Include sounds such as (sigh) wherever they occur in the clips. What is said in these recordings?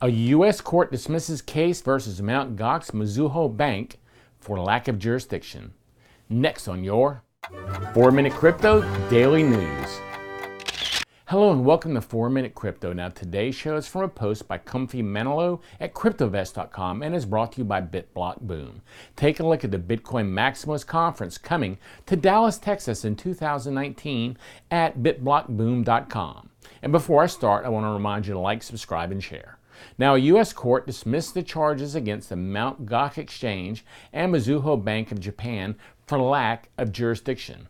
A U.S. court dismisses case versus Mt. Gox Mizuho Bank for lack of jurisdiction. Next on your 4 Minute Crypto Daily News. Hello and welcome to 4 Minute Crypto. Now, today's show is from a post by Comfy Manilow at CryptoVest.com and is brought to you by BitBlock Boom. Take a look at the Bitcoin Maximalist Conference coming to Dallas, Texas in 2019 at BitBlockBoom.com. And before I start, I want to remind you to like, subscribe, and share. Now, a U.S. court dismissed the charges against the Mt. Gox Exchange and Mizuho Bank of Japan for lack of jurisdiction.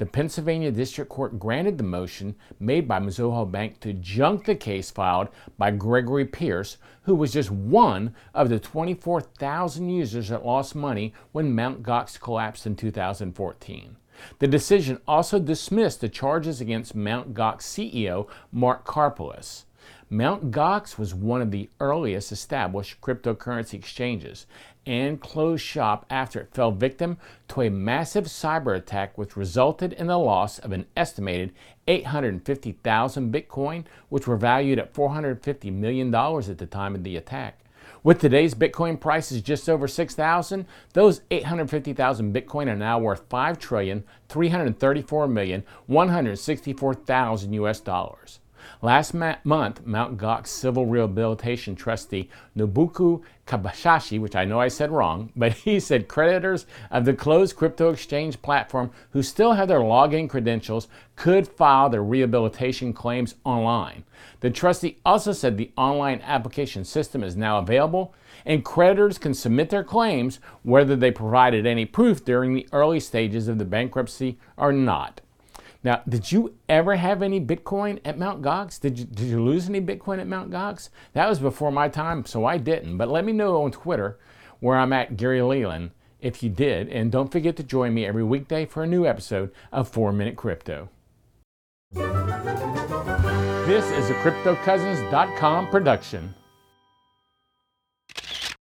The Pennsylvania District Court granted the motion made by Mizuho Bank to junk the case filed by Gregory Pierce, who was just one of the 24,000 users that lost money when Mt. Gox collapsed in 2014. The decision also dismissed the charges against Mt. Gox CEO Mark Karpelès. Mt. Gox was one of the earliest established cryptocurrency exchanges and closed shop after it fell victim to a massive cyber attack which resulted in the loss of an estimated 850,000 Bitcoin, which were valued at $450 million at the time of the attack. With today's Bitcoin prices just over 6,000, those 850,000 Bitcoin are now worth 5 trillion 334 million 164,000 US dollars. Last ma- month, Mount Gox Civil Rehabilitation Trustee Nobuku Kobayashi, which I know I said wrong, (laughs) but he said creditors of the closed crypto exchange platform who still have their login credentials could file their rehabilitation claims online. The trustee also said the online application system is now available and creditors can submit their claims whether they provided any proof during the early stages of the bankruptcy or not. Now, did you ever have any Bitcoin at Mount Gox? Did you, did you lose any Bitcoin at Mount Gox? That was before my time, so I didn't. But let me know on Twitter where I'm at Gary Leland if you did. And don't forget to join me every weekday for a new episode of 4 Minute Crypto. This is a CryptoCousins.com production.